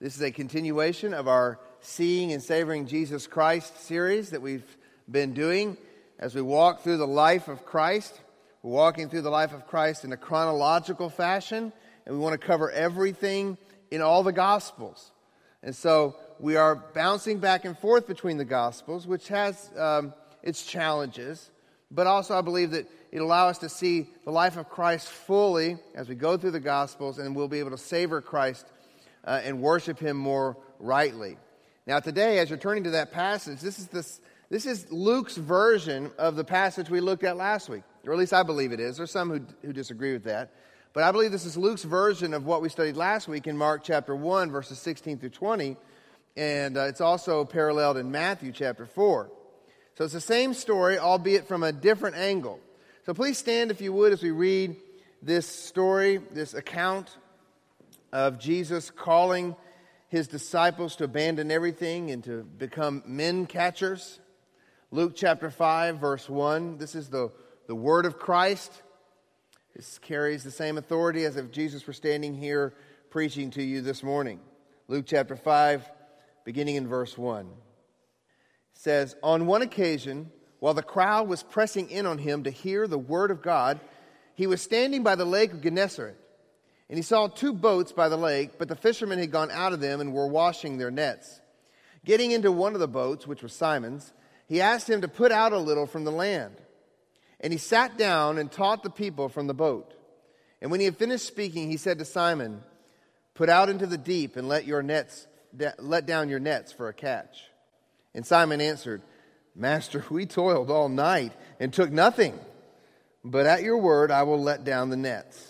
This is a continuation of our Seeing and Savoring Jesus Christ series that we've been doing as we walk through the life of Christ. We're walking through the life of Christ in a chronological fashion, and we want to cover everything in all the Gospels. And so we are bouncing back and forth between the Gospels, which has um, its challenges, but also I believe that it'll allow us to see the life of Christ fully as we go through the Gospels, and we'll be able to savor Christ uh, and worship Him more rightly. Now, today, as you're turning to that passage, this is, this, this is Luke's version of the passage we looked at last week, or at least I believe it is. There's some who, who disagree with that. But I believe this is Luke's version of what we studied last week in Mark chapter 1, verses 16 through 20. And uh, it's also paralleled in Matthew chapter 4. So it's the same story, albeit from a different angle. So please stand, if you would, as we read this story, this account of Jesus calling his disciples to abandon everything and to become men catchers. Luke chapter 5, verse 1. This is the, the word of Christ. This carries the same authority as if Jesus were standing here preaching to you this morning. Luke chapter 5, beginning in verse 1. says, On one occasion, while the crowd was pressing in on him to hear the word of God, he was standing by the lake of Gennesaret and he saw two boats by the lake, but the fishermen had gone out of them and were washing their nets. Getting into one of the boats, which was Simon's, he asked him to put out a little from the land. And he sat down and taught the people from the boat. And when he had finished speaking, he said to Simon, Put out into the deep and let your nets let down your nets for a catch. And Simon answered, Master, we toiled all night and took nothing, but at your word I will let down the nets.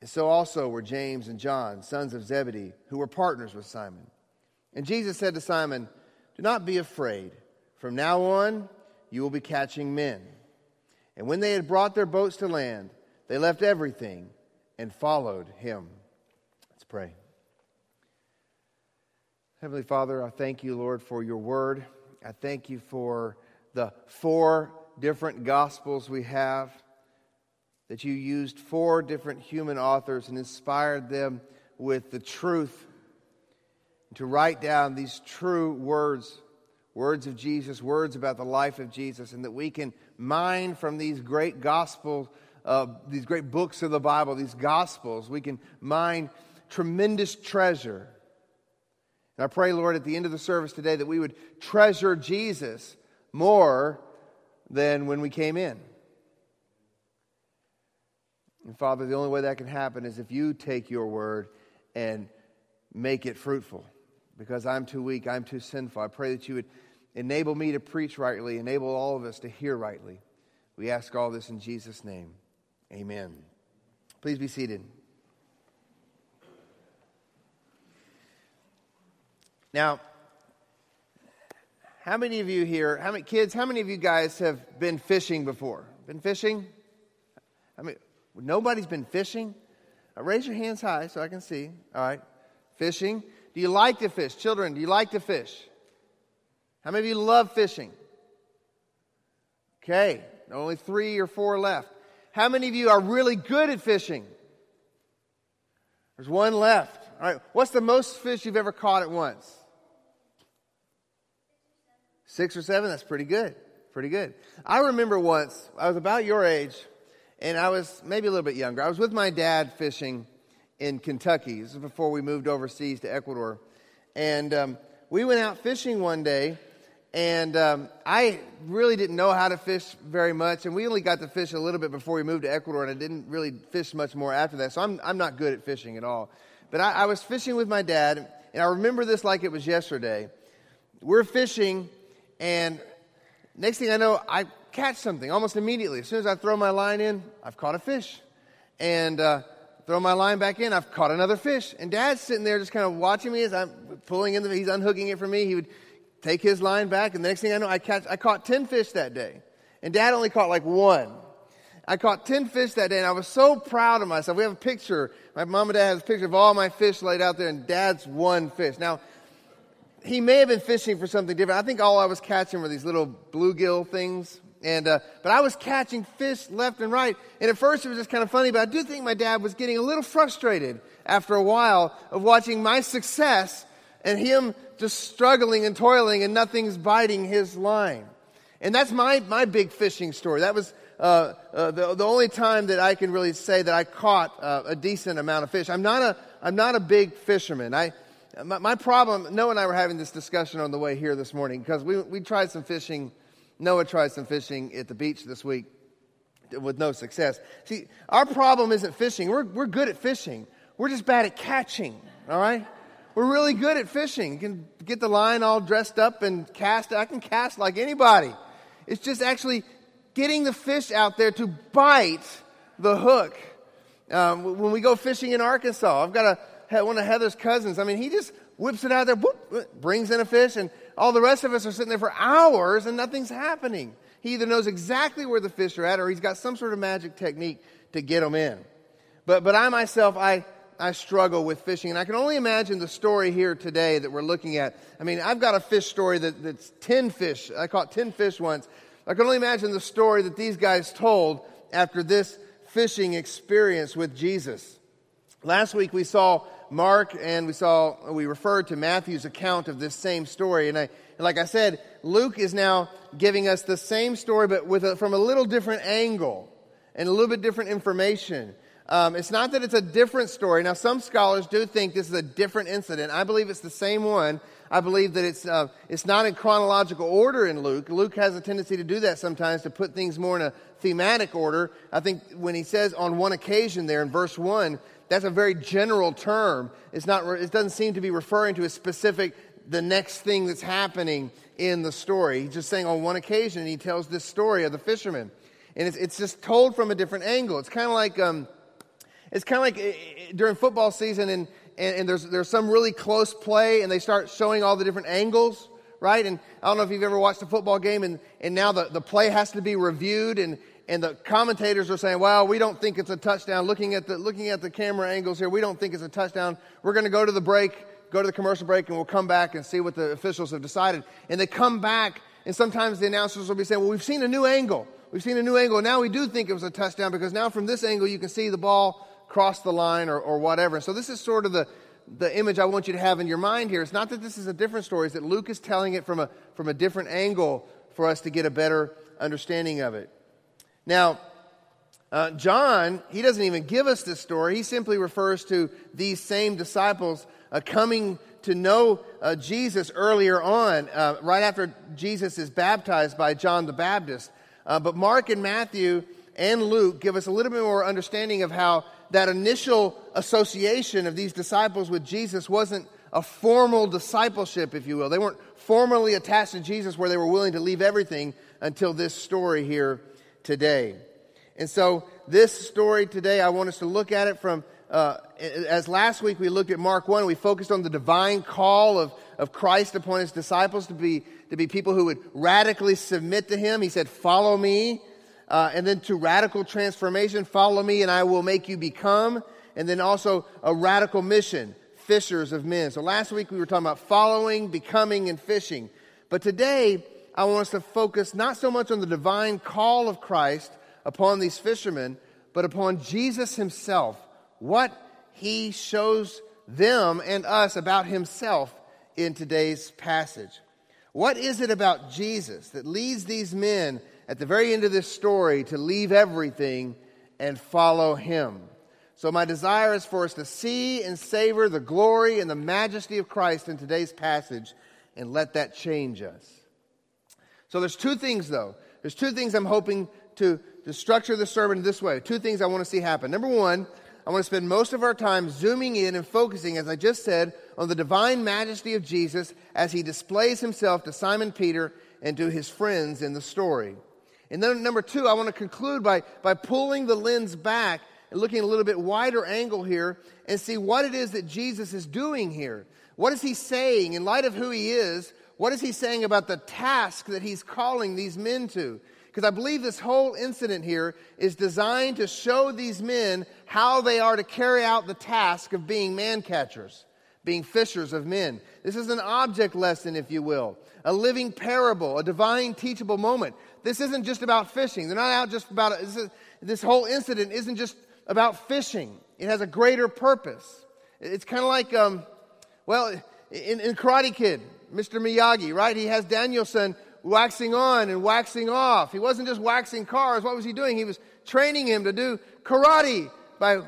And so also were James and John, sons of Zebedee, who were partners with Simon. And Jesus said to Simon, Do not be afraid. From now on, you will be catching men. And when they had brought their boats to land, they left everything and followed him. Let's pray. Heavenly Father, I thank you, Lord, for your word. I thank you for the four different gospels we have that you used four different human authors and inspired them with the truth to write down these true words, words of Jesus, words about the life of Jesus, and that we can mine from these great gospels, uh, these great books of the Bible, these gospels, we can mine tremendous treasure. And I pray, Lord, at the end of the service today that we would treasure Jesus more than when we came in. And Father, the only way that can happen is if you take your word and make it fruitful. Because I'm too weak, I'm too sinful. I pray that you would enable me to preach rightly, enable all of us to hear rightly. We ask all this in Jesus' name. Amen. Please be seated. Now, how many of you here, how many kids, how many of you guys have been fishing before? Been fishing? I mean, Nobody's been fishing? Uh, raise your hands high so I can see. All right. Fishing. Do you like to fish? Children, do you like to fish? How many of you love fishing? Okay. Only three or four left. How many of you are really good at fishing? There's one left. All right. What's the most fish you've ever caught at once? Six or seven? That's pretty good. Pretty good. I remember once, I was about your age and I was maybe a little bit younger. I was with my dad fishing in Kentucky. This is before we moved overseas to Ecuador. And um, we went out fishing one day, and um, I really didn't know how to fish very much. And we only got to fish a little bit before we moved to Ecuador, and I didn't really fish much more after that. So I'm, I'm not good at fishing at all. But I, I was fishing with my dad, and I remember this like it was yesterday. We're fishing, and next thing I know, I catch something almost immediately. As soon as I throw my line in, I've caught a fish. And uh, throw my line back in. I've caught another fish. And dad's sitting there just kind of watching me as I'm pulling in the, he's unhooking it for me. He would take his line back. And the next thing I know, I, catch, I caught 10 fish that day. And dad only caught like one. I caught 10 fish that day and I was so proud of myself. We have a picture. My mom and dad have a picture of all my fish laid out there and dad's one fish. Now, he may have been fishing for something different. I think all I was catching were these little bluegill things. And, uh, but I was catching fish left and right. And at first it was just kind of funny, but I do think my dad was getting a little frustrated after a while of watching my success and him just struggling and toiling and nothing's biting his line. And that's my, my big fishing story. That was uh, uh, the, the only time that I can really say that I caught uh, a decent amount of fish. I'm not a, I'm not a big fisherman. I, my, my, problem, Noah and I were having this discussion on the way here this morning because we, we tried some fishing Noah tried some fishing at the beach this week with no success. See, our problem isn't fishing. We're, we're good at fishing. We're just bad at catching, all right? We're really good at fishing. You can get the line all dressed up and cast. I can cast like anybody. It's just actually getting the fish out there to bite the hook. Um, when we go fishing in Arkansas, I've got a, one of Heather's cousins. I mean, he just whips it out there, whoop, brings in a fish, and all the rest of us are sitting there for hours and nothing's happening. He either knows exactly where the fish are at or he's got some sort of magic technique to get them in. But, but I myself, I, I struggle with fishing. And I can only imagine the story here today that we're looking at. I mean, I've got a fish story that, that's 10 fish. I caught 10 fish once. I can only imagine the story that these guys told after this fishing experience with Jesus. Last week we saw Mark and we saw, we referred to Matthew's account of this same story. And, I, and like I said, Luke is now giving us the same story, but with a, from a little different angle and a little bit different information. Um, it's not that it's a different story. Now, some scholars do think this is a different incident. I believe it's the same one. I believe that it's, uh, it's not in chronological order in Luke. Luke has a tendency to do that sometimes, to put things more in a thematic order. I think when he says on one occasion there in verse 1, that's a very general term. It's not, it doesn't seem to be referring to a specific, the next thing that's happening in the story. He's just saying on one occasion, he tells this story of the fisherman. And it's, it's just told from a different angle. It's kind of like, um, it's kind of like eh, eh, during football season and, and, and, there's, there's some really close play and they start showing all the different angles, right? And I don't know if you've ever watched a football game and, and now the, the play has to be reviewed and, and the commentators are saying, well, we don't think it's a touchdown. Looking at the, looking at the camera angles here, we don't think it's a touchdown. We're going to go to the break, go to the commercial break, and we'll come back and see what the officials have decided. And they come back, and sometimes the announcers will be saying, well, we've seen a new angle. We've seen a new angle. Now we do think it was a touchdown because now from this angle you can see the ball cross the line or, or whatever. So this is sort of the, the image I want you to have in your mind here. It's not that this is a different story, it's that Luke is telling it from a, from a different angle for us to get a better understanding of it. Now, uh, John, he doesn't even give us this story. He simply refers to these same disciples uh, coming to know uh, Jesus earlier on, uh, right after Jesus is baptized by John the Baptist. Uh, but Mark and Matthew and Luke give us a little bit more understanding of how that initial association of these disciples with Jesus wasn't a formal discipleship, if you will. They weren't formally attached to Jesus where they were willing to leave everything until this story here today. And so, this story today, I want us to look at it from, uh, as last week we looked at Mark 1, we focused on the divine call of, of Christ upon his disciples to be, to be people who would radically submit to him. He said, Follow me. Uh, and then to radical transformation, follow me and I will make you become. And then also a radical mission, fishers of men. So last week we were talking about following, becoming, and fishing. But today, I want us to focus not so much on the divine call of Christ upon these fishermen, but upon Jesus himself, what he shows them and us about himself in today's passage. What is it about Jesus that leads these men at the very end of this story to leave everything and follow him? So, my desire is for us to see and savor the glory and the majesty of Christ in today's passage and let that change us. So there's two things, though. There's two things I'm hoping to, to structure the sermon this way. Two things I want to see happen. Number one, I want to spend most of our time zooming in and focusing, as I just said, on the divine majesty of Jesus as he displays himself to Simon Peter and to his friends in the story. And then number two, I want to conclude by, by pulling the lens back and looking a little bit wider angle here and see what it is that Jesus is doing here. What is he saying in light of who he is? What is he saying about the task that he's calling these men to? Because I believe this whole incident here is designed to show these men how they are to carry out the task of being man catchers, being fishers of men. This is an object lesson, if you will, a living parable, a divine teachable moment. This isn't just about fishing. They're not out just about this, is, this whole incident isn't just about fishing. It has a greater purpose. It's kind of like, um, well, in, in Karate Kid, Mr. Miyagi, right? He has Daniel-san waxing on and waxing off. He wasn't just waxing cars. What was he doing? He was training him to do karate. By,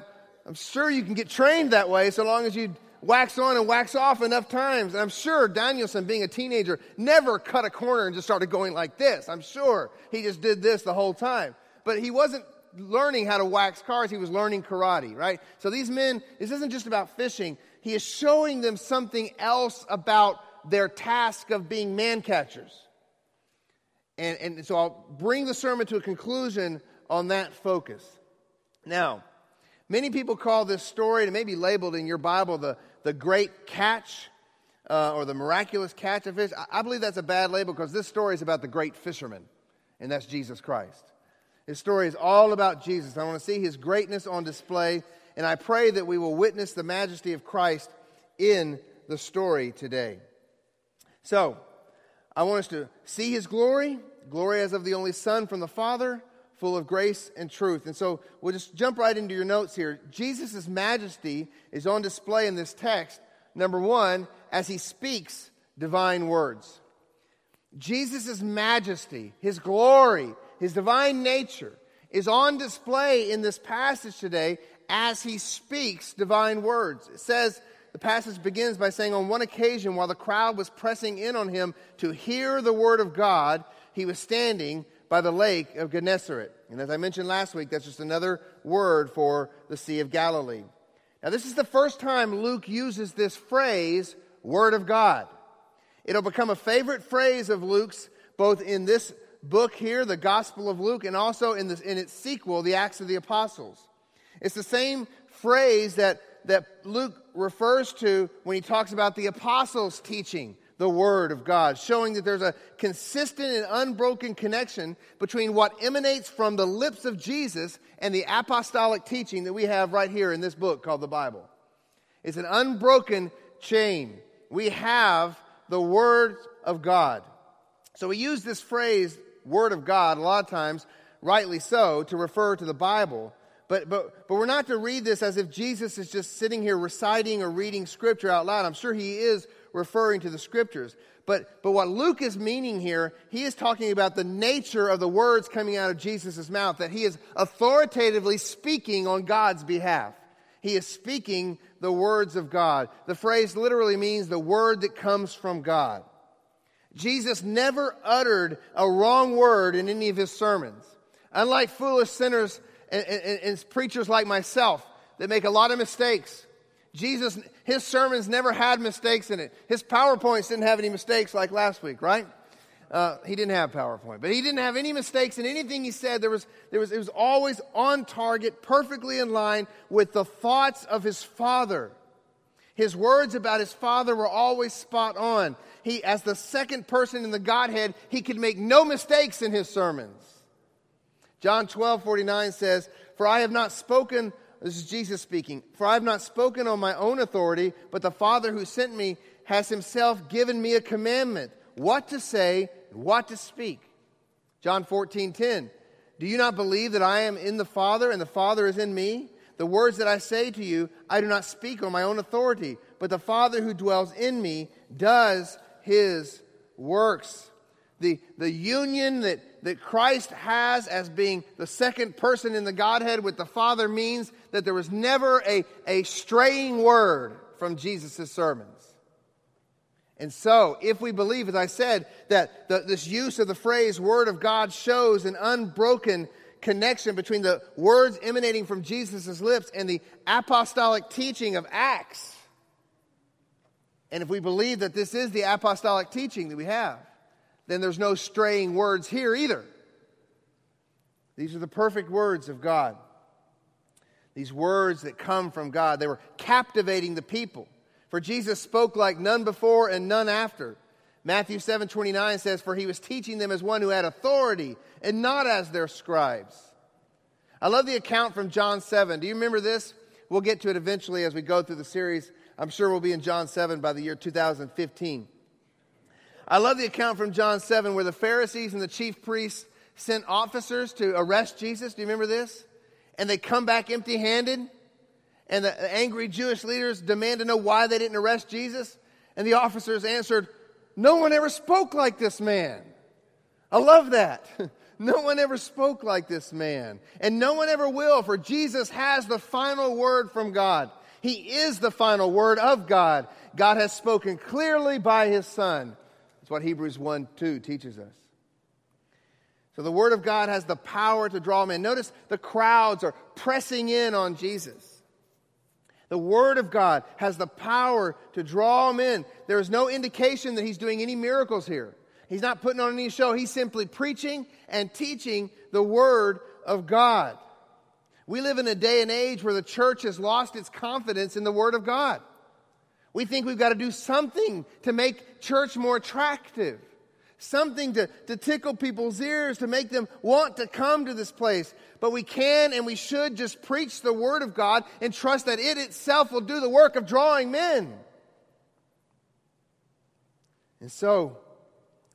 I'm sure you can get trained that way so long as you wax on and wax off enough times. And I'm sure Daniel-san, being a teenager, never cut a corner and just started going like this. I'm sure he just did this the whole time. But he wasn't learning how to wax cars, he was learning karate, right? So these men, this isn't just about fishing. He is showing them something else about their task of being man catchers. And, and so I'll bring the sermon to a conclusion on that focus. Now, many people call this story, and it may be labeled in your Bible, the, the great catch uh, or the miraculous catch of fish. I, I believe that's a bad label because this story is about the great fisherman, and that's Jesus Christ. His story is all about Jesus. I want to see his greatness on display, and I pray that we will witness the majesty of Christ in the story today. So, I want us to see his glory, glory as of the only Son from the Father, full of grace and truth. And so we'll just jump right into your notes here. Jesus' majesty is on display in this text, number one, as he speaks divine words. Jesus' majesty, his glory, his divine nature is on display in this passage today as he speaks divine words. It says, the passage begins by saying, On one occasion, while the crowd was pressing in on him to hear the word of God, he was standing by the lake of Gennesaret. And as I mentioned last week, that's just another word for the Sea of Galilee. Now, this is the first time Luke uses this phrase, Word of God. It'll become a favorite phrase of Luke's, both in this book here, the Gospel of Luke, and also in, this, in its sequel, the Acts of the Apostles. It's the same phrase that that Luke refers to when he talks about the apostles teaching the Word of God, showing that there's a consistent and unbroken connection between what emanates from the lips of Jesus and the apostolic teaching that we have right here in this book called the Bible. It's an unbroken chain. We have the Word of God. So we use this phrase, Word of God, a lot of times, rightly so, to refer to the Bible. But, but, but we're not to read this as if Jesus is just sitting here reciting or reading scripture out loud. I'm sure he is referring to the scriptures. But, but what Luke is meaning here, he is talking about the nature of the words coming out of Jesus' mouth, that he is authoritatively speaking on God's behalf. He is speaking the words of God. The phrase literally means the word that comes from God. Jesus never uttered a wrong word in any of his sermons. Unlike foolish sinners and, and, and preachers like myself that make a lot of mistakes. Jesus, his sermons never had mistakes in it. His PowerPoints didn't have any mistakes like last week, right? Uh, he didn't have PowerPoint, but he didn't have any mistakes in anything he said. There was, there was, it was always on target, perfectly in line with the thoughts of his father. His words about his father were always spot on. He, as the second person in the Godhead, he could make no mistakes in his sermons. John 12, 49 says, For I have not spoken, this is Jesus speaking, for I have not spoken on my own authority, but the Father who sent me has himself given me a commandment, what to say and what to speak. John 14, 10. Do you not believe that I am in the Father and the Father is in me? The words that I say to you, I do not speak on my own authority, but the Father who dwells in me does his works. The, the union that that Christ has as being the second person in the Godhead with the Father means that there was never a, a straying word from Jesus' sermons. And so, if we believe, as I said, that the, this use of the phrase Word of God shows an unbroken connection between the words emanating from Jesus' lips and the apostolic teaching of Acts, and if we believe that this is the apostolic teaching that we have, then there's no straying words here either. These are the perfect words of God. These words that come from God, they were captivating the people. For Jesus spoke like none before and none after. Matthew 7 29 says, For he was teaching them as one who had authority and not as their scribes. I love the account from John 7. Do you remember this? We'll get to it eventually as we go through the series. I'm sure we'll be in John 7 by the year 2015. I love the account from John 7 where the Pharisees and the chief priests sent officers to arrest Jesus. Do you remember this? And they come back empty handed. And the angry Jewish leaders demand to know why they didn't arrest Jesus. And the officers answered, No one ever spoke like this man. I love that. No one ever spoke like this man. And no one ever will, for Jesus has the final word from God. He is the final word of God. God has spoken clearly by his Son. That's what Hebrews 1 2 teaches us. So the Word of God has the power to draw men. Notice the crowds are pressing in on Jesus. The Word of God has the power to draw in. There is no indication that He's doing any miracles here. He's not putting on any show. He's simply preaching and teaching the Word of God. We live in a day and age where the church has lost its confidence in the Word of God. We think we've got to do something to make church more attractive, something to, to tickle people's ears, to make them want to come to this place. But we can and we should just preach the Word of God and trust that it itself will do the work of drawing men. And so,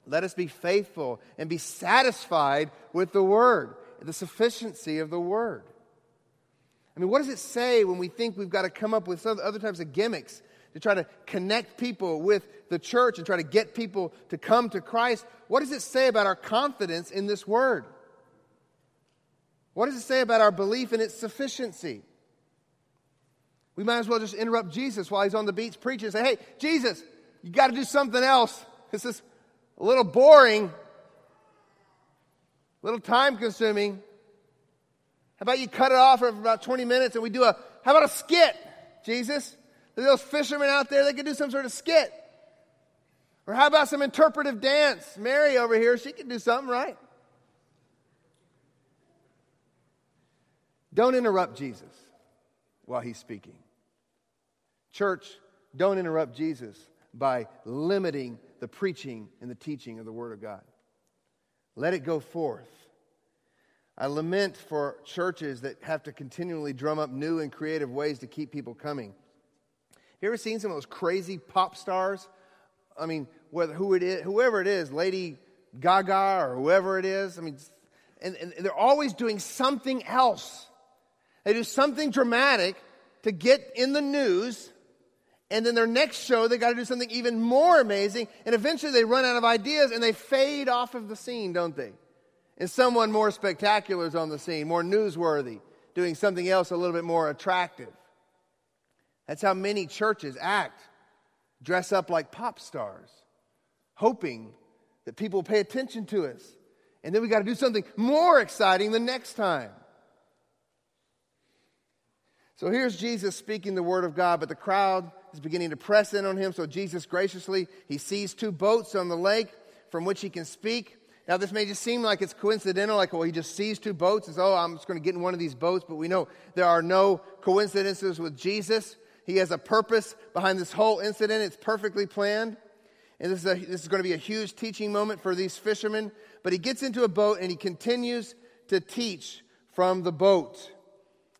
let us be faithful and be satisfied with the Word, the sufficiency of the Word. I mean, what does it say when we think we've got to come up with some other types of gimmicks to try to connect people with the church and try to get people to come to Christ, what does it say about our confidence in this word? What does it say about our belief in its sufficiency? We might as well just interrupt Jesus while he's on the beach preaching and say, hey, Jesus, you got to do something else. This is a little boring, a little time consuming. How about you cut it off for about 20 minutes and we do a, how about a skit, Jesus? Those fishermen out there, they could do some sort of skit. Or how about some interpretive dance? Mary over here, she could do something, right? Don't interrupt Jesus while he's speaking. Church, don't interrupt Jesus by limiting the preaching and the teaching of the Word of God. Let it go forth. I lament for churches that have to continually drum up new and creative ways to keep people coming. You ever seen some of those crazy pop stars? I mean, whether who it is, whoever it is, Lady Gaga or whoever it is. I mean, and, and they're always doing something else. They do something dramatic to get in the news, and then their next show they got to do something even more amazing, and eventually they run out of ideas and they fade off of the scene, don't they? And someone more spectacular is on the scene, more newsworthy, doing something else a little bit more attractive. That's how many churches act, dress up like pop stars, hoping that people pay attention to us. And then we got to do something more exciting the next time. So here's Jesus speaking the word of God, but the crowd is beginning to press in on him. So Jesus graciously, he sees two boats on the lake from which he can speak. Now, this may just seem like it's coincidental, like, well, he just sees two boats and says, oh, I'm just going to get in one of these boats. But we know there are no coincidences with Jesus. He has a purpose behind this whole incident. It's perfectly planned. And this is, a, this is going to be a huge teaching moment for these fishermen. But he gets into a boat and he continues to teach from the boat.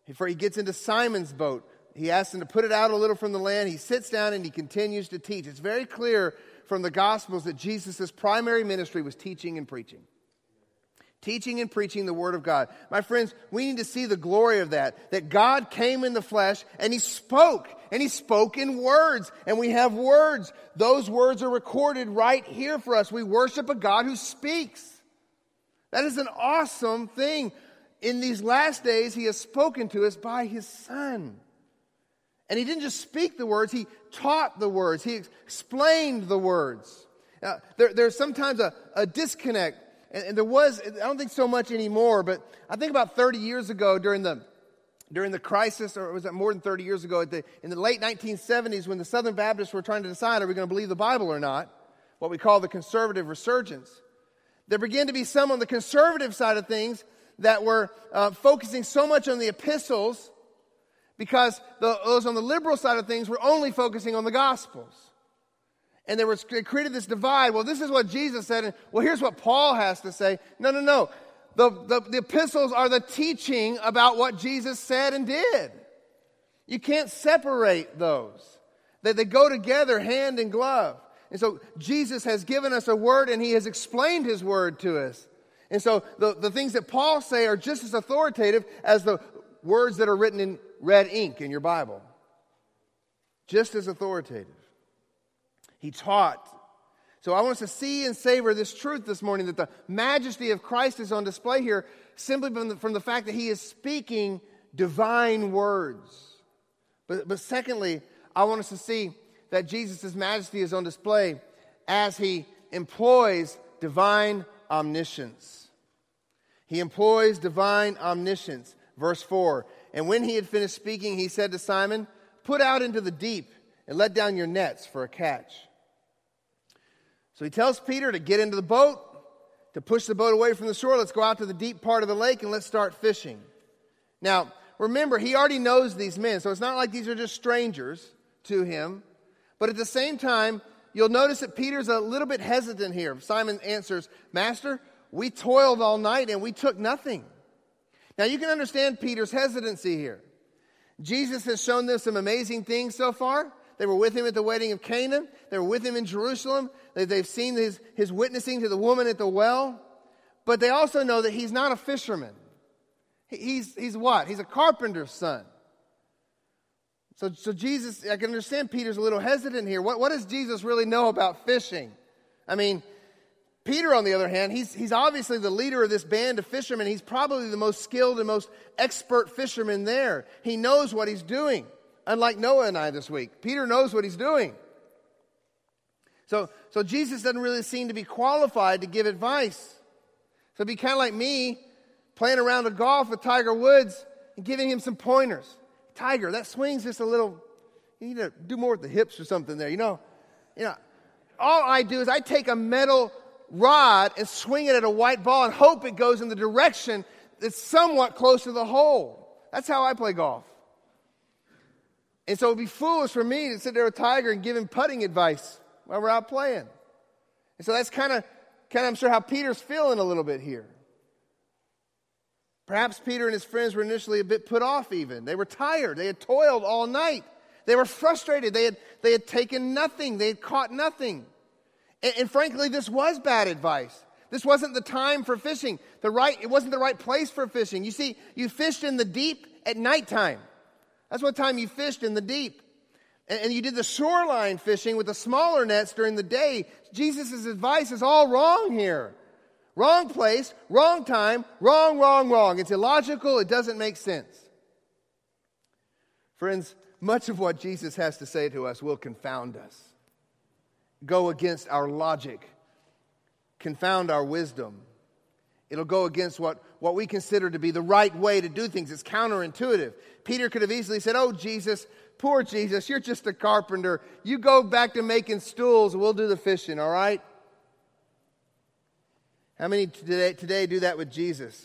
Before he gets into Simon's boat, he asks him to put it out a little from the land. He sits down and he continues to teach. It's very clear from the Gospels that Jesus' primary ministry was teaching and preaching teaching and preaching the Word of God. My friends, we need to see the glory of that, that God came in the flesh and He spoke, and He spoke in words, and we have words. Those words are recorded right here for us. We worship a God who speaks. That is an awesome thing. In these last days, He has spoken to us by His Son. And He didn't just speak the words, He taught the words, He explained the words. Now, there, there's sometimes a, a disconnect and, and there was, I don't think so much anymore, but I think about 30 years ago during the during the crisis, or was that more than 30 years ago, the, in the late 1970s, when the Southern Baptists were trying to decide are we going to believe the Bible or not, what we call the conservative resurgence, there began to be some on the conservative side of things that were uh, focusing so much on the epistles because the, those on the liberal side of things were only focusing on the Gospels. And they, were, created this divide. Well, this is what Jesus said, and well, here's what Paul has to say. No, no, no. The, the, the epistles are the teaching about what Jesus said and did. You can't separate those. They, they go together hand in glove. And so Jesus has given us a word and he has explained his word to us. And so the, the things that Paul say are just as authoritative as the words that are written in red ink in your Bible. Just as authoritative. He taught. So I want us to see and savor this truth this morning that the majesty of Christ is on display here simply from the, from the fact that he is speaking divine words. But, but secondly, I want us to see that Jesus' majesty is on display as he employs divine omniscience. He employs divine omniscience. Verse 4 And when he had finished speaking, he said to Simon, Put out into the deep and let down your nets for a catch. So he tells Peter to get into the boat, to push the boat away from the shore. Let's go out to the deep part of the lake and let's start fishing. Now, remember, he already knows these men, so it's not like these are just strangers to him. But at the same time, you'll notice that Peter's a little bit hesitant here. Simon answers, Master, we toiled all night and we took nothing. Now you can understand Peter's hesitancy here. Jesus has shown them some amazing things so far. They were with him at the wedding of Cana. They were with him in Jerusalem. They've seen his, his witnessing to the woman at the well. But they also know that he's not a fisherman. He's, he's what? He's a carpenter's son. So, so Jesus, I can understand Peter's a little hesitant here. What, what does Jesus really know about fishing? I mean, Peter, on the other hand, he's, he's obviously the leader of this band of fishermen. He's probably the most skilled and most expert fisherman there. He knows what he's doing, unlike Noah and I this week. Peter knows what he's doing. So, so Jesus doesn't really seem to be qualified to give advice. So be kind of like me playing around a golf with Tiger Woods and giving him some pointers. Tiger, that swing's just a little, you need to do more with the hips or something there. You know, you know, all I do is I take a metal rod and swing it at a white ball and hope it goes in the direction that's somewhat close to the hole. That's how I play golf. And so it'd be foolish for me to sit there with Tiger and give him putting advice while we're out playing. And so that's kind of, kind of, I'm sure how Peter's feeling a little bit here. Perhaps Peter and his friends were initially a bit put off, even. They were tired. They had toiled all night. They were frustrated. They had, they had taken nothing, they had caught nothing. And, and frankly, this was bad advice. This wasn't the time for fishing. The right, it wasn't the right place for fishing. You see, you fished in the deep at nighttime. That's what time you fished in the deep. And, you did the shoreline fishing with the smaller nets during the day. Jesus' advice is all wrong here. Wrong place, wrong time, wrong, wrong, wrong. It's illogical, it doesn't make sense. Friends, much of what Jesus has to say to us will confound us, go against our logic, confound our wisdom. It'll go against what, what we consider to be the right way to do things. It's counterintuitive. Peter could have easily said, Oh, Jesus, poor Jesus, you're just a carpenter. You go back to making stools, we'll do the fishing, all right? How many today, today do that with Jesus?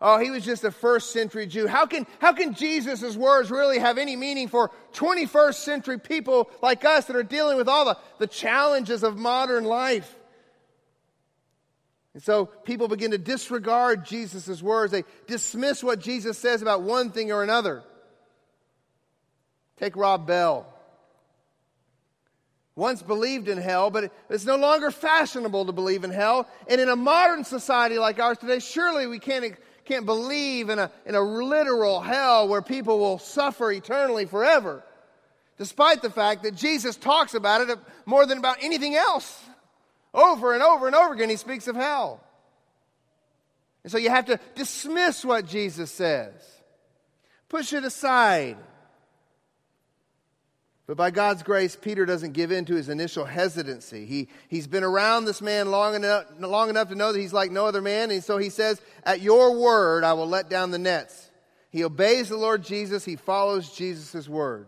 Oh, he was just a first century Jew. How can, how can Jesus' words really have any meaning for 21st century people like us that are dealing with all the, the challenges of modern life? And so people begin to disregard Jesus' words. They dismiss what Jesus says about one thing or another. Take Rob Bell once believed in hell, but it's no longer fashionable to believe in hell. And in a modern society like ours today, surely we can't, can't believe in a, in a literal hell where people will suffer eternally forever, despite the fact that Jesus talks about it more than about anything else. Over and over and over again, he speaks of hell. And so you have to dismiss what Jesus says, push it aside. But by God's grace, Peter doesn't give in to his initial hesitancy. He, he's been around this man long enough, long enough to know that he's like no other man. And so he says, At your word, I will let down the nets. He obeys the Lord Jesus. He follows Jesus' word.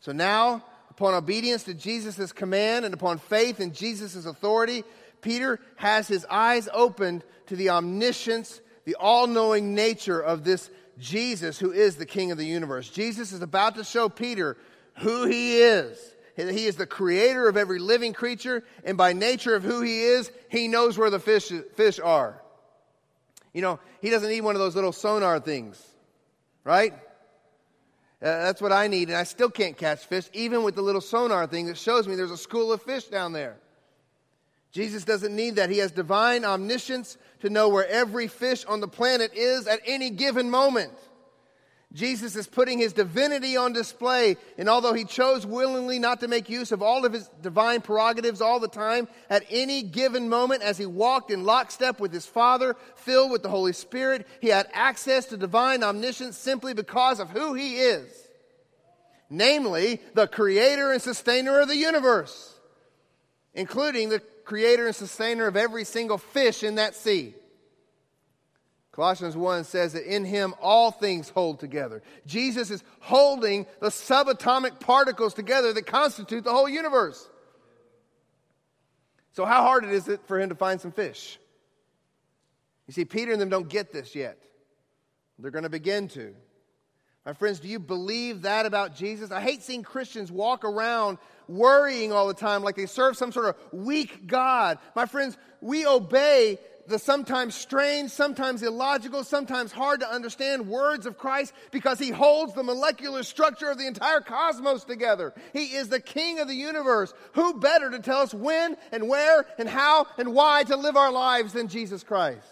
So now, upon obedience to Jesus' command and upon faith in Jesus' authority, Peter has his eyes opened to the omniscience, the all knowing nature of this Jesus who is the King of the universe. Jesus is about to show Peter who he is. He is the creator of every living creature, and by nature of who he is, he knows where the fish, fish are. You know, he doesn't need one of those little sonar things, right? Uh, that's what I need, and I still can't catch fish, even with the little sonar thing that shows me there's a school of fish down there. Jesus doesn't need that. He has divine omniscience to know where every fish on the planet is at any given moment. Jesus is putting his divinity on display, and although he chose willingly not to make use of all of his divine prerogatives all the time, at any given moment, as he walked in lockstep with his Father, filled with the Holy Spirit, he had access to divine omniscience simply because of who he is namely, the creator and sustainer of the universe, including the creator and sustainer of every single fish in that sea. Colossians 1 says that in him all things hold together. Jesus is holding the subatomic particles together that constitute the whole universe. So, how hard is it for him to find some fish? You see, Peter and them don't get this yet. They're going to begin to. My friends, do you believe that about Jesus? I hate seeing Christians walk around worrying all the time like they serve some sort of weak God. My friends, we obey the sometimes strange, sometimes illogical, sometimes hard to understand words of Christ because he holds the molecular structure of the entire cosmos together. He is the king of the universe. Who better to tell us when and where and how and why to live our lives than Jesus Christ?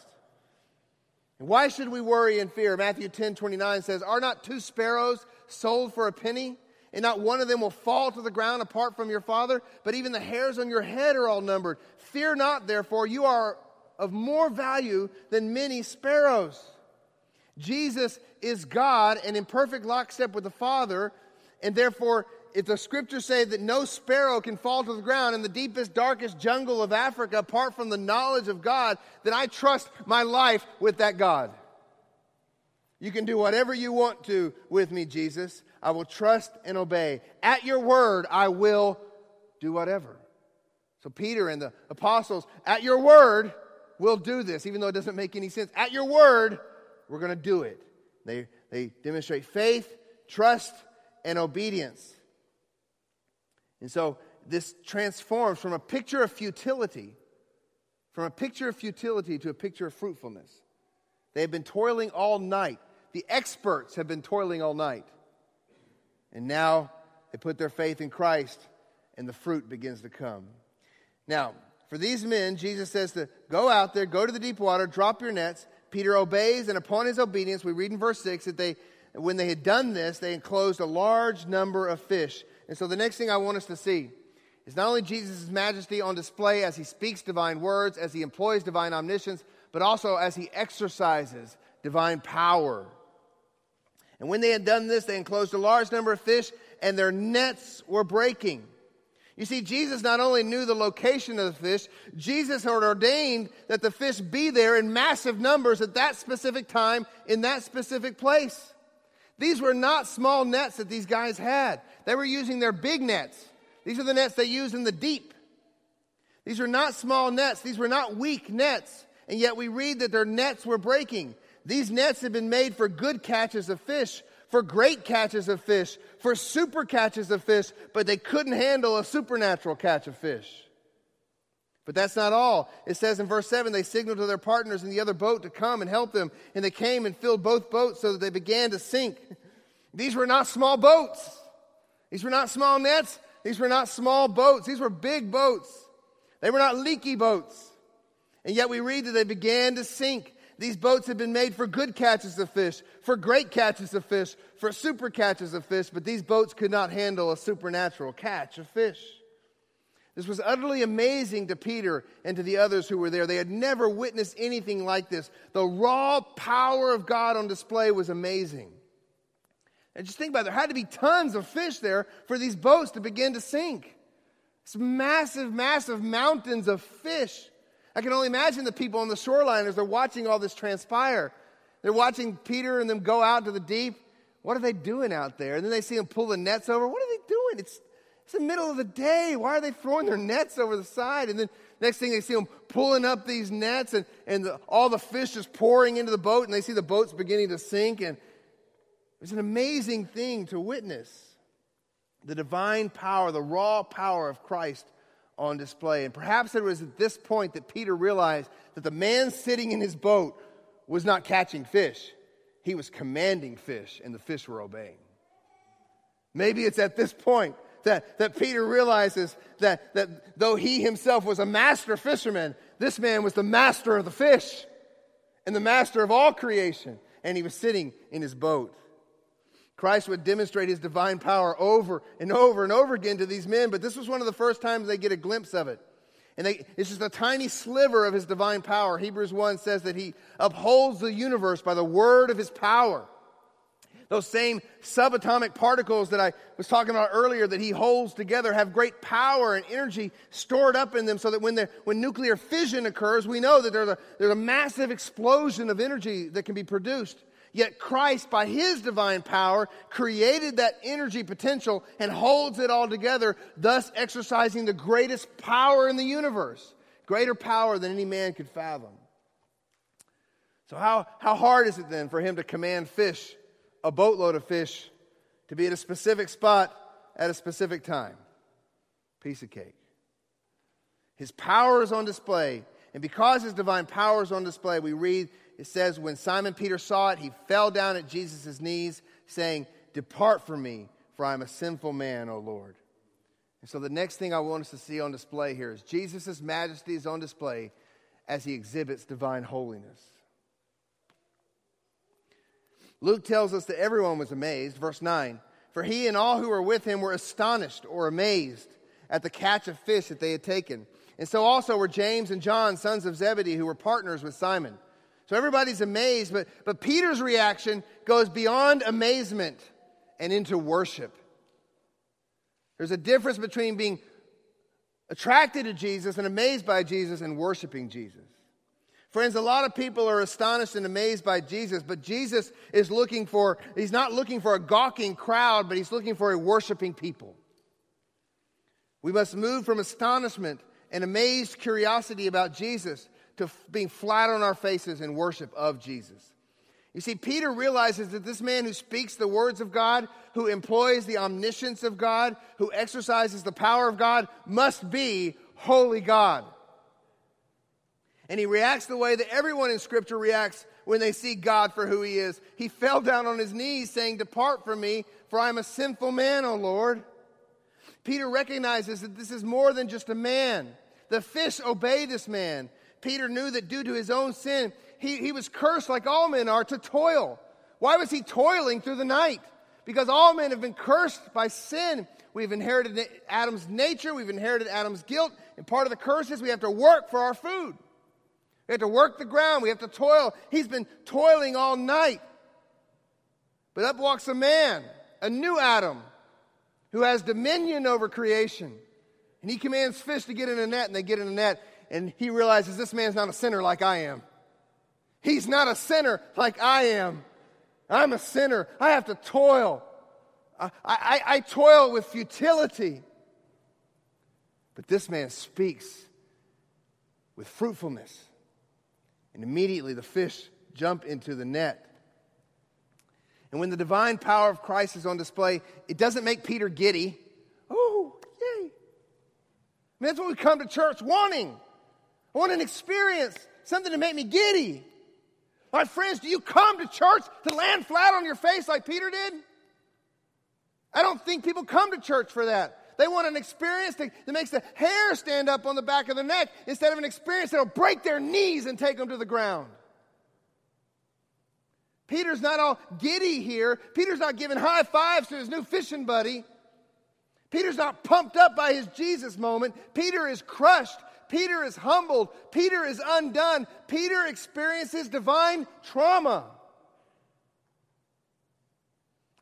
And why should we worry and fear? Matthew 10 29 says, Are not two sparrows sold for a penny? And not one of them will fall to the ground apart from your Father, but even the hairs on your head are all numbered. Fear not, therefore, you are of more value than many sparrows. Jesus is God and in perfect lockstep with the Father, and therefore, if the scriptures say that no sparrow can fall to the ground in the deepest, darkest jungle of Africa apart from the knowledge of God, then I trust my life with that God. You can do whatever you want to with me, Jesus. I will trust and obey. At your word, I will do whatever. So, Peter and the apostles, at your word, we'll do this, even though it doesn't make any sense. At your word, we're going to do it. They, they demonstrate faith, trust, and obedience. And so this transforms from a picture of futility, from a picture of futility to a picture of fruitfulness. They have been toiling all night. The experts have been toiling all night. And now they put their faith in Christ, and the fruit begins to come. Now, for these men, Jesus says to go out there, go to the deep water, drop your nets. Peter obeys, and upon his obedience, we read in verse 6 that they, when they had done this, they enclosed a large number of fish. And so the next thing I want us to see is not only Jesus' majesty on display as he speaks divine words, as he employs divine omniscience, but also as he exercises divine power. And when they had done this, they enclosed a large number of fish, and their nets were breaking. You see, Jesus not only knew the location of the fish, Jesus had ordained that the fish be there in massive numbers at that specific time in that specific place. These were not small nets that these guys had, they were using their big nets. These are the nets they use in the deep. These were not small nets, these were not weak nets, and yet we read that their nets were breaking. These nets had been made for good catches of fish, for great catches of fish, for super catches of fish, but they couldn't handle a supernatural catch of fish. But that's not all. It says in verse 7 they signaled to their partners in the other boat to come and help them, and they came and filled both boats so that they began to sink. These were not small boats. These were not small nets. These were not small boats. These were big boats. They were not leaky boats. And yet we read that they began to sink. These boats had been made for good catches of fish, for great catches of fish, for super catches of fish, but these boats could not handle a supernatural catch of fish. This was utterly amazing to Peter and to the others who were there. They had never witnessed anything like this. The raw power of God on display was amazing. And just think about it. There had to be tons of fish there for these boats to begin to sink. It's massive, massive mountains of fish. I can only imagine the people on the shoreline as they're watching all this transpire. They're watching Peter and them go out to the deep. What are they doing out there? And then they see them pull the nets over. What are they doing? It's, it's the middle of the day. Why are they throwing their nets over the side? And then next thing they see them pulling up these nets and, and the, all the fish is pouring into the boat and they see the boats beginning to sink. And, it's an amazing thing to witness the divine power, the raw power of Christ on display. And perhaps it was at this point that Peter realized that the man sitting in his boat was not catching fish, he was commanding fish, and the fish were obeying. Maybe it's at this point that, that Peter realizes that, that though he himself was a master fisherman, this man was the master of the fish and the master of all creation, and he was sitting in his boat. Christ would demonstrate his divine power over and over and over again to these men, but this was one of the first times they get a glimpse of it. And they, it's just a tiny sliver of his divine power. Hebrews 1 says that he upholds the universe by the word of his power. Those same subatomic particles that I was talking about earlier that he holds together have great power and energy stored up in them so that when, when nuclear fission occurs, we know that there's a, there's a massive explosion of energy that can be produced. Yet Christ, by his divine power, created that energy potential and holds it all together, thus exercising the greatest power in the universe, greater power than any man could fathom. So, how, how hard is it then for him to command fish, a boatload of fish, to be at a specific spot at a specific time? Piece of cake. His power is on display. And because his divine power is on display, we read it says, when Simon Peter saw it, he fell down at Jesus' knees, saying, Depart from me, for I am a sinful man, O Lord. And so the next thing I want us to see on display here is Jesus' majesty is on display as he exhibits divine holiness. Luke tells us that everyone was amazed, verse 9. For he and all who were with him were astonished or amazed at the catch of fish that they had taken. And so also were James and John, sons of Zebedee, who were partners with Simon. So everybody's amazed, but, but Peter's reaction goes beyond amazement and into worship. There's a difference between being attracted to Jesus and amazed by Jesus and worshiping Jesus. Friends, a lot of people are astonished and amazed by Jesus, but Jesus is looking for, he's not looking for a gawking crowd, but he's looking for a worshiping people. We must move from astonishment and amazed curiosity about Jesus to being flat on our faces in worship of Jesus. You see, Peter realizes that this man who speaks the words of God, who employs the omniscience of God, who exercises the power of God, must be holy God. And he reacts the way that everyone in Scripture reacts when they see God for who he is. He fell down on his knees, saying, Depart from me, for I am a sinful man, O Lord. Peter recognizes that this is more than just a man. The fish obey this man. Peter knew that due to his own sin, he, he was cursed like all men are to toil. Why was he toiling through the night? Because all men have been cursed by sin. We've inherited Adam's nature, we've inherited Adam's guilt, and part of the curse is we have to work for our food. We have to work the ground, we have to toil. He's been toiling all night. But up walks a man, a new Adam, who has dominion over creation. And he commands fish to get in a net, and they get in a net and he realizes this man's not a sinner like I am. He's not a sinner like I am. I'm a sinner. I have to toil. I, I, I toil with futility. But this man speaks with fruitfulness. And immediately the fish jump into the net. And when the divine power of Christ is on display, it doesn't make Peter giddy. Oh, yay. I mean, that's what we come to church wanting. I want an experience, something to make me giddy. My friends, do you come to church to land flat on your face like Peter did? I don't think people come to church for that. They want an experience that, that makes the hair stand up on the back of their neck instead of an experience that'll break their knees and take them to the ground. Peter's not all giddy here. Peter's not giving high fives to his new fishing buddy. Peter's not pumped up by his Jesus moment. Peter is crushed Peter is humbled. Peter is undone. Peter experiences divine trauma.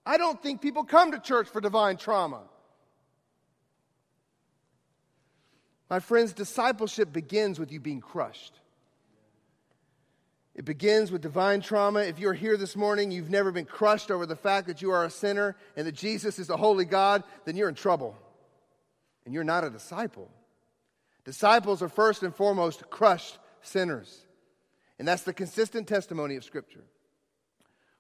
I don't think people come to church for divine trauma. My friends, discipleship begins with you being crushed. It begins with divine trauma. If you're here this morning, you've never been crushed over the fact that you are a sinner and that Jesus is a holy God, then you're in trouble. And you're not a disciple. Disciples are first and foremost crushed sinners. And that's the consistent testimony of Scripture.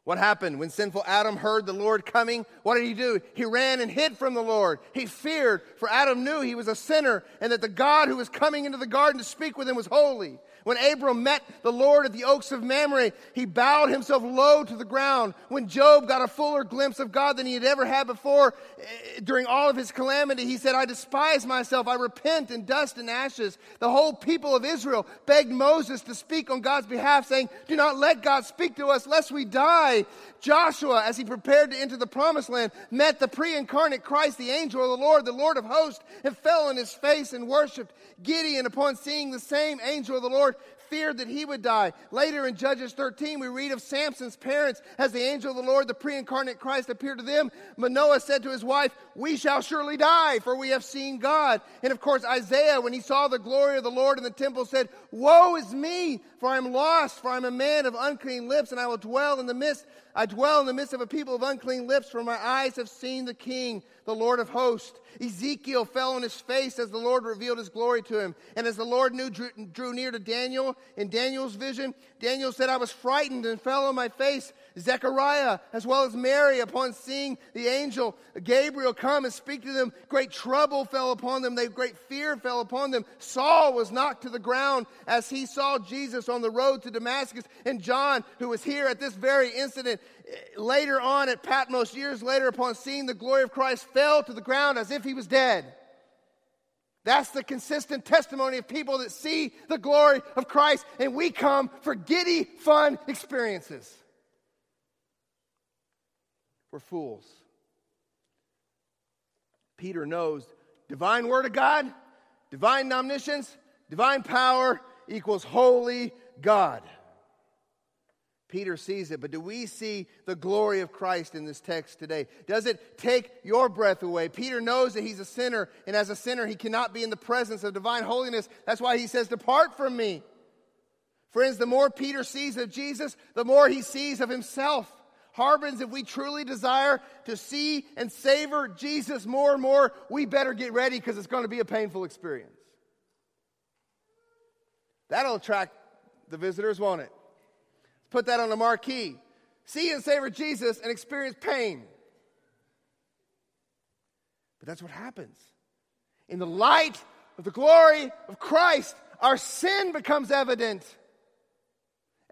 What happened when sinful Adam heard the Lord coming? What did he do? He ran and hid from the Lord. He feared, for Adam knew he was a sinner and that the God who was coming into the garden to speak with him was holy. When Abram met the Lord at the oaks of Mamre, he bowed himself low to the ground. When Job got a fuller glimpse of God than he had ever had before eh, during all of his calamity, he said, I despise myself. I repent in dust and ashes. The whole people of Israel begged Moses to speak on God's behalf, saying, Do not let God speak to us lest we die. Joshua, as he prepared to enter the promised land, met the pre incarnate Christ, the angel of the Lord, the Lord of hosts, and fell on his face and worshiped. Gideon, upon seeing the same angel of the Lord, feared that he would die. Later in Judges 13, we read of Samson's parents as the angel of the Lord, the pre incarnate Christ, appeared to them. Manoah said to his wife, We shall surely die, for we have seen God. And of course, Isaiah, when he saw the glory of the Lord in the temple, said, Woe is me, for I am lost, for I am a man of unclean lips, and I will dwell in the midst. I dwell in the midst of a people of unclean lips, for my eyes have seen the King, the Lord of hosts. Ezekiel fell on his face as the Lord revealed his glory to him. And as the Lord knew, drew, drew near to Daniel in Daniel's vision, Daniel said, I was frightened and fell on my face. Zechariah, as well as Mary, upon seeing the angel Gabriel come and speak to them, great trouble fell upon them. They great fear fell upon them. Saul was knocked to the ground as he saw Jesus on the road to Damascus. And John, who was here at this very incident, eh, later on at Patmos, years later, upon seeing the glory of Christ, fell to the ground as if he was dead. That's the consistent testimony of people that see the glory of Christ, and we come for giddy, fun experiences. We're fools. Peter knows divine word of God, divine omniscience, divine power equals holy God. Peter sees it, but do we see the glory of Christ in this text today? Does it take your breath away? Peter knows that he's a sinner, and as a sinner, he cannot be in the presence of divine holiness. That's why he says, Depart from me. Friends, the more Peter sees of Jesus, the more he sees of himself. Harbins, if we truly desire to see and savor Jesus more and more, we better get ready because it's going to be a painful experience. That'll attract the visitors, won't it? Let's put that on the marquee. See and savor Jesus and experience pain. But that's what happens. In the light of the glory of Christ, our sin becomes evident.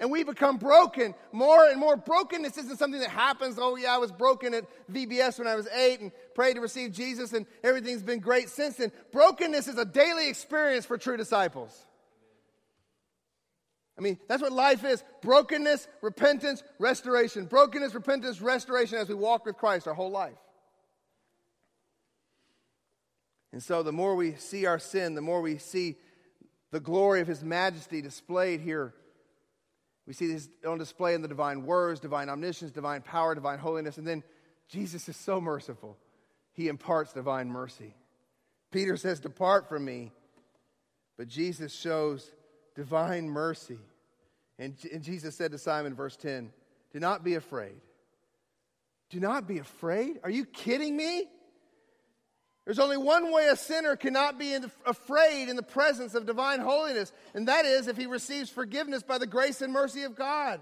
And we become broken more and more. Brokenness isn't something that happens. Oh, yeah, I was broken at VBS when I was eight and prayed to receive Jesus, and everything's been great since then. Brokenness is a daily experience for true disciples. I mean, that's what life is brokenness, repentance, restoration. Brokenness, repentance, restoration as we walk with Christ our whole life. And so, the more we see our sin, the more we see the glory of His majesty displayed here. We see this on display in the divine words, divine omniscience, divine power, divine holiness. And then Jesus is so merciful. He imparts divine mercy. Peter says, Depart from me. But Jesus shows divine mercy. And, and Jesus said to Simon, verse 10, Do not be afraid. Do not be afraid. Are you kidding me? There's only one way a sinner cannot be in, afraid in the presence of divine holiness, and that is if he receives forgiveness by the grace and mercy of God.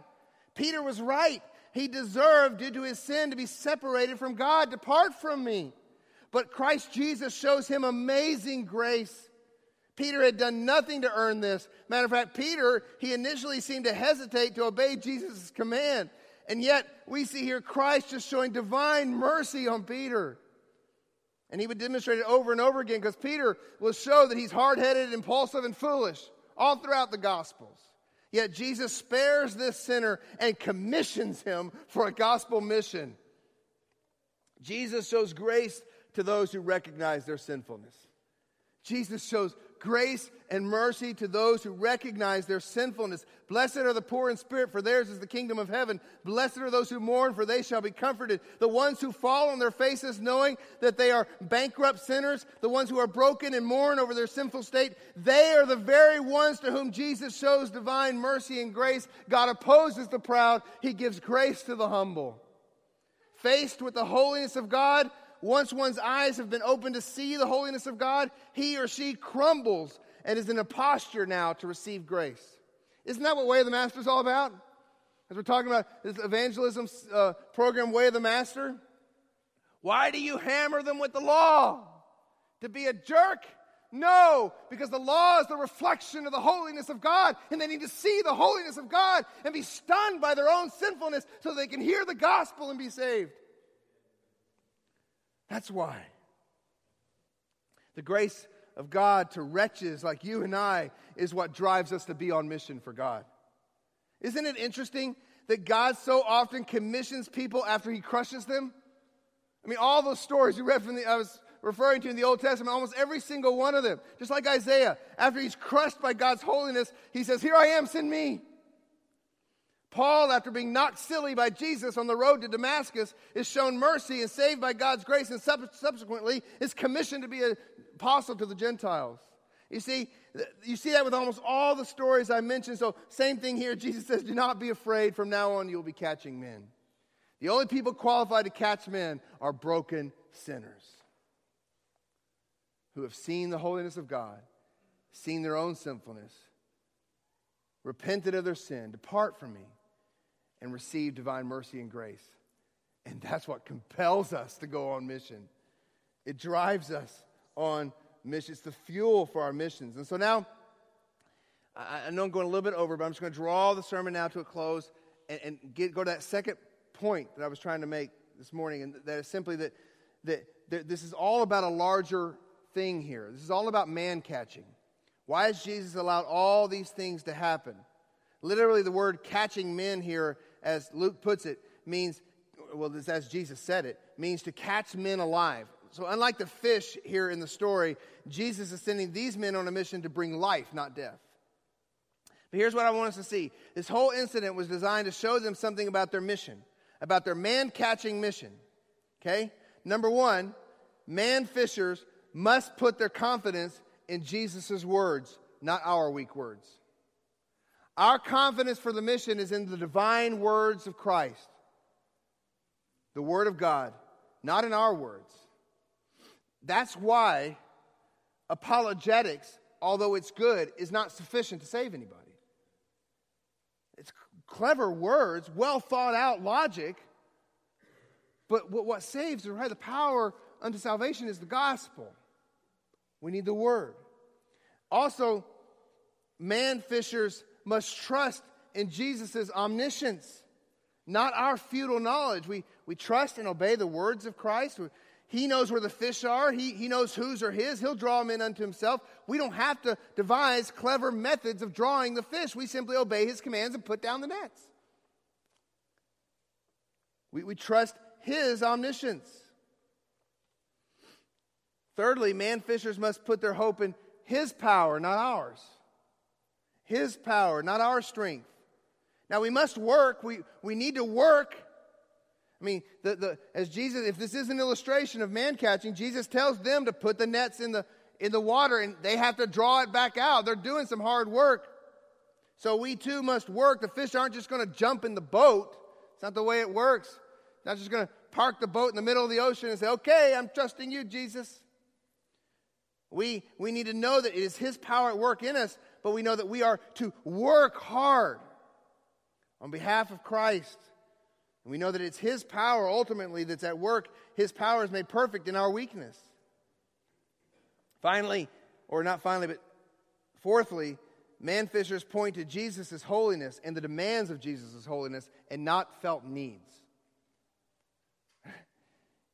Peter was right. He deserved, due to his sin, to be separated from God. Depart from me. But Christ Jesus shows him amazing grace. Peter had done nothing to earn this. Matter of fact, Peter, he initially seemed to hesitate to obey Jesus' command. And yet, we see here Christ just showing divine mercy on Peter. And he would demonstrate it over and over again because Peter will show that he's hard headed, impulsive, and foolish all throughout the Gospels. Yet Jesus spares this sinner and commissions him for a gospel mission. Jesus shows grace to those who recognize their sinfulness. Jesus shows grace and mercy to those who recognize their sinfulness. Blessed are the poor in spirit, for theirs is the kingdom of heaven. Blessed are those who mourn, for they shall be comforted. The ones who fall on their faces, knowing that they are bankrupt sinners, the ones who are broken and mourn over their sinful state, they are the very ones to whom Jesus shows divine mercy and grace. God opposes the proud, He gives grace to the humble. Faced with the holiness of God, once one's eyes have been opened to see the holiness of God, he or she crumbles and is in a posture now to receive grace. Isn't that what Way of the Master is all about? as we're talking about this evangelism uh, program, Way of the Master, why do you hammer them with the law? To be a jerk? No, because the law is the reflection of the holiness of God, and they need to see the holiness of God and be stunned by their own sinfulness so they can hear the gospel and be saved. That's why. The grace of God to wretches like you and I is what drives us to be on mission for God. Isn't it interesting that God so often commissions people after he crushes them? I mean, all those stories you read from the, I was referring to in the Old Testament, almost every single one of them. Just like Isaiah, after he's crushed by God's holiness, he says, Here I am, send me. Paul, after being knocked silly by Jesus on the road to Damascus, is shown mercy and saved by God's grace, and subsequently is commissioned to be an apostle to the Gentiles. You see, you see that with almost all the stories I mentioned. So, same thing here. Jesus says, Do not be afraid. From now on, you'll be catching men. The only people qualified to catch men are broken sinners who have seen the holiness of God, seen their own sinfulness, repented of their sin, depart from me, and receive divine mercy and grace. And that's what compels us to go on mission. It drives us on mission. It's the fuel for our missions. And so now, I, know I'm going a little bit over, but I'm just going to draw the sermon now to a close and, and get, go to that second point that I was trying to make this morning. And that is simply that, that, that this is all about a larger thing here. This is all about man catching. Why has Jesus allowed all these things to happen? Literally, the word catching men here, as Luke puts it, means, well, as Jesus said it, means to catch men alive. So, unlike the fish here in the story, Jesus is sending these men on a mission to bring life, not death. But here's what I want us to see this whole incident was designed to show them something about their mission, about their man catching mission. Okay? Number one, man fishers must put their confidence in Jesus' words, not our weak words. Our confidence for the mission is in the divine words of Christ, the Word of God, not in our words. That's why apologetics, although it's good, is not sufficient to save anybody. It's clever words, well thought out logic, but what saves, right, the power unto salvation is the gospel. We need the word. Also, man fishers must trust in Jesus' omniscience, not our futile knowledge. We, we trust and obey the words of Christ. He knows where the fish are. He, he knows whose are his. He'll draw them in unto himself. We don't have to devise clever methods of drawing the fish. We simply obey his commands and put down the nets. We, we trust his omniscience. Thirdly, man fishers must put their hope in His power, not ours. His power, not our strength. Now, we must work. We, we need to work. I mean, the, the, as Jesus, if this is an illustration of man catching, Jesus tells them to put the nets in the, in the water and they have to draw it back out. They're doing some hard work. So we too must work. The fish aren't just going to jump in the boat. It's not the way it works. Not just going to park the boat in the middle of the ocean and say, okay, I'm trusting you, Jesus. We, we need to know that it is His power at work in us, but we know that we are to work hard on behalf of Christ. And we know that it's His power ultimately that's at work. His power is made perfect in our weakness. Finally, or not finally, but fourthly, man fishers point to Jesus' holiness and the demands of Jesus' holiness and not felt needs.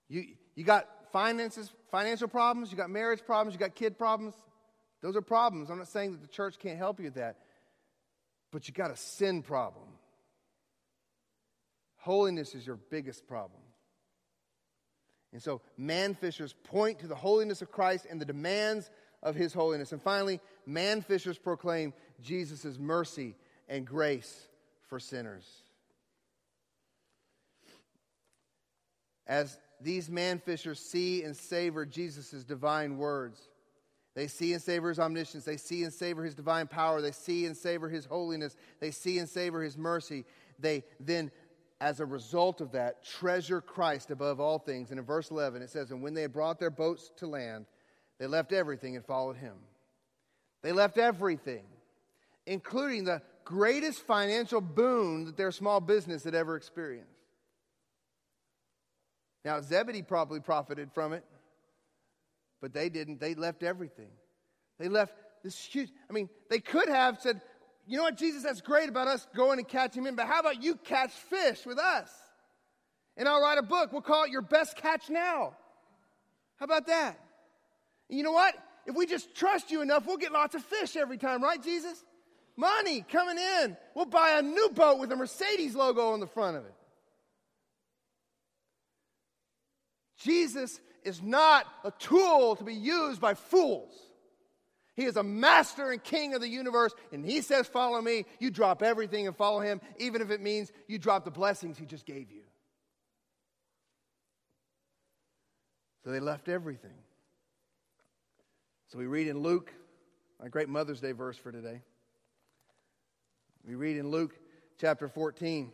You, you got finances, financial problems, you got marriage problems, you got kid problems. Those are problems. I'm not saying that the church can't help you with that. But you got a sin problem. Holiness is your biggest problem. And so, man fishers point to the holiness of Christ and the demands of his holiness. And finally, man fishers proclaim Jesus' mercy and grace for sinners. As these man fishers see and savor Jesus' divine words. They see and savor his omniscience. They see and savor his divine power. They see and savor his holiness. They see and savor his mercy. They then, as a result of that, treasure Christ above all things. And in verse 11, it says, And when they had brought their boats to land, they left everything and followed him. They left everything, including the greatest financial boon that their small business had ever experienced. Now, Zebedee probably profited from it, but they didn't. They left everything. They left this huge, I mean, they could have said, you know what, Jesus, that's great about us going and catching men, but how about you catch fish with us? And I'll write a book. We'll call it Your Best Catch Now. How about that? And you know what? If we just trust you enough, we'll get lots of fish every time, right, Jesus? Money coming in. We'll buy a new boat with a Mercedes logo on the front of it. Jesus is not a tool to be used by fools. He is a master and king of the universe, and he says, Follow me. You drop everything and follow him, even if it means you drop the blessings he just gave you. So they left everything. So we read in Luke, my great Mother's Day verse for today. We read in Luke chapter 14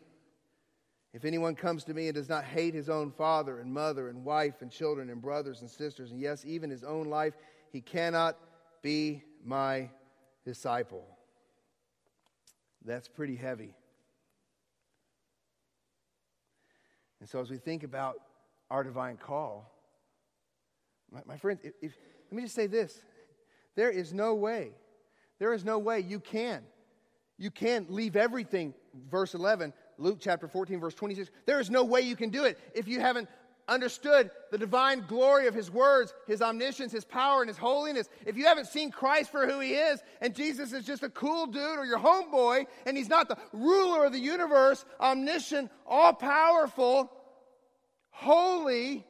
If anyone comes to me and does not hate his own father and mother and wife and children and brothers and sisters, and yes, even his own life, he cannot be my disciple. That's pretty heavy. And so, as we think about our divine call, my, my friends, if, if, let me just say this there is no way, there is no way you can. You can leave everything, verse 11, Luke chapter 14, verse 26. There is no way you can do it if you haven't understood the divine glory of his words, his omniscience, his power, and his holiness, if you haven't seen Christ for who he is, and Jesus is just a cool dude or your homeboy, and he's not the ruler of the universe, omniscient, all powerful, holy,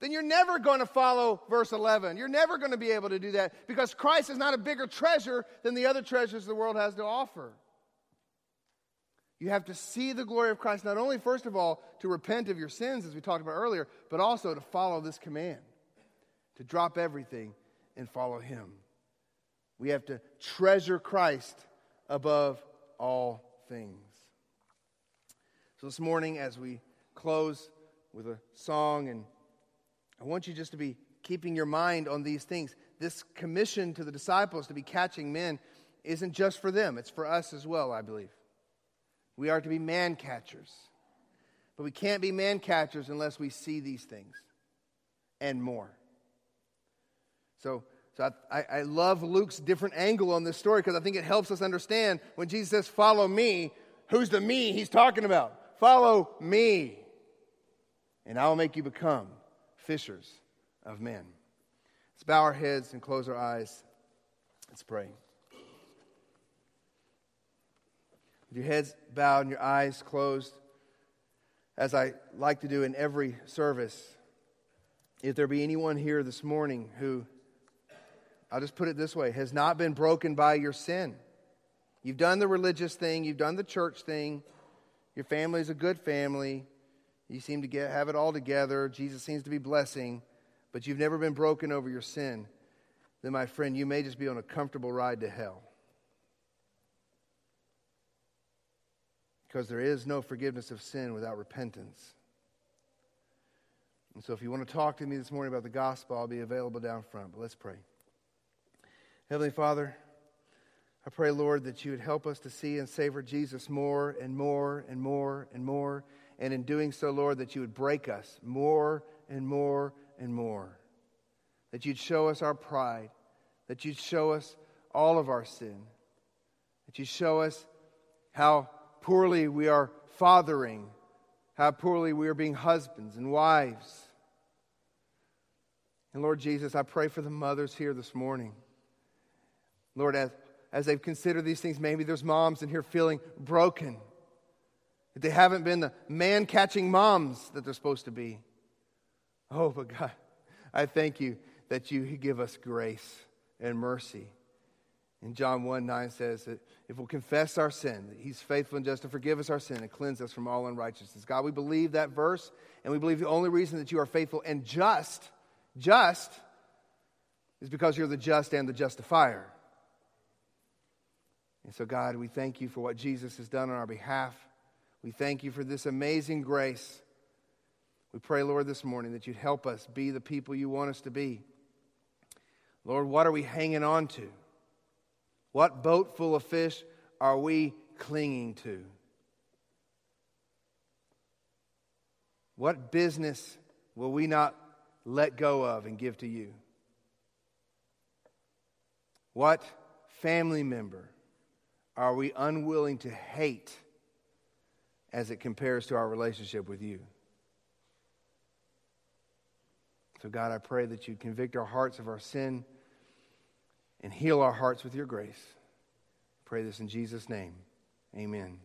then you're never going to follow verse 11. You're never going to be able to do that because Christ is not a bigger treasure than the other treasures the world has to offer. You have to see the glory of Christ, not only, first of all, to repent of your sins, as we talked about earlier, but also to follow this command to drop everything and follow Him. We have to treasure Christ above all things. So, this morning, as we close with a song, and I want you just to be keeping your mind on these things. This commission to the disciples to be catching men isn't just for them, it's for us as well, I believe. We are to be man catchers. But we can't be man catchers unless we see these things and more. So, so I, I love Luke's different angle on this story because I think it helps us understand when Jesus says, Follow me, who's the me he's talking about? Follow me, and I will make you become fishers of men. Let's bow our heads and close our eyes. Let's pray. With your heads bowed and your eyes closed, as I like to do in every service, if there be anyone here this morning who, I'll just put it this way, has not been broken by your sin. You've done the religious thing, you've done the church thing, your family is a good family, you seem to get, have it all together, Jesus seems to be blessing, but you've never been broken over your sin, then, my friend, you may just be on a comfortable ride to hell. Because there is no forgiveness of sin without repentance. And so, if you want to talk to me this morning about the gospel, I'll be available down front. But let's pray. Heavenly Father, I pray, Lord, that you would help us to see and savor Jesus more and more and more and more. And in doing so, Lord, that you would break us more and more and more. That you'd show us our pride. That you'd show us all of our sin. That you'd show us how poorly we are fathering, how poorly we are being husbands and wives. And Lord Jesus, I pray for the mothers here this morning. Lord, as, as they've considered these things, maybe there's moms in here feeling broken. That they haven't been the man catching moms that they're supposed to be. Oh, but God, I thank you that you give us grace and mercy. And John 1 9 says that if we'll confess our sin, that He's faithful and just to forgive us our sin and cleanse us from all unrighteousness. God, we believe that verse, and we believe the only reason that you are faithful and just, just, is because you're the just and the justifier. And so, God, we thank you for what Jesus has done on our behalf. We thank you for this amazing grace. We pray, Lord, this morning that you'd help us be the people you want us to be. Lord, what are we hanging on to? What boat full of fish are we clinging to? What business will we not let go of and give to you? What family member are we unwilling to hate as it compares to our relationship with you? So, God, I pray that you convict our hearts of our sin and heal our hearts with your grace. Pray this in Jesus' name. Amen.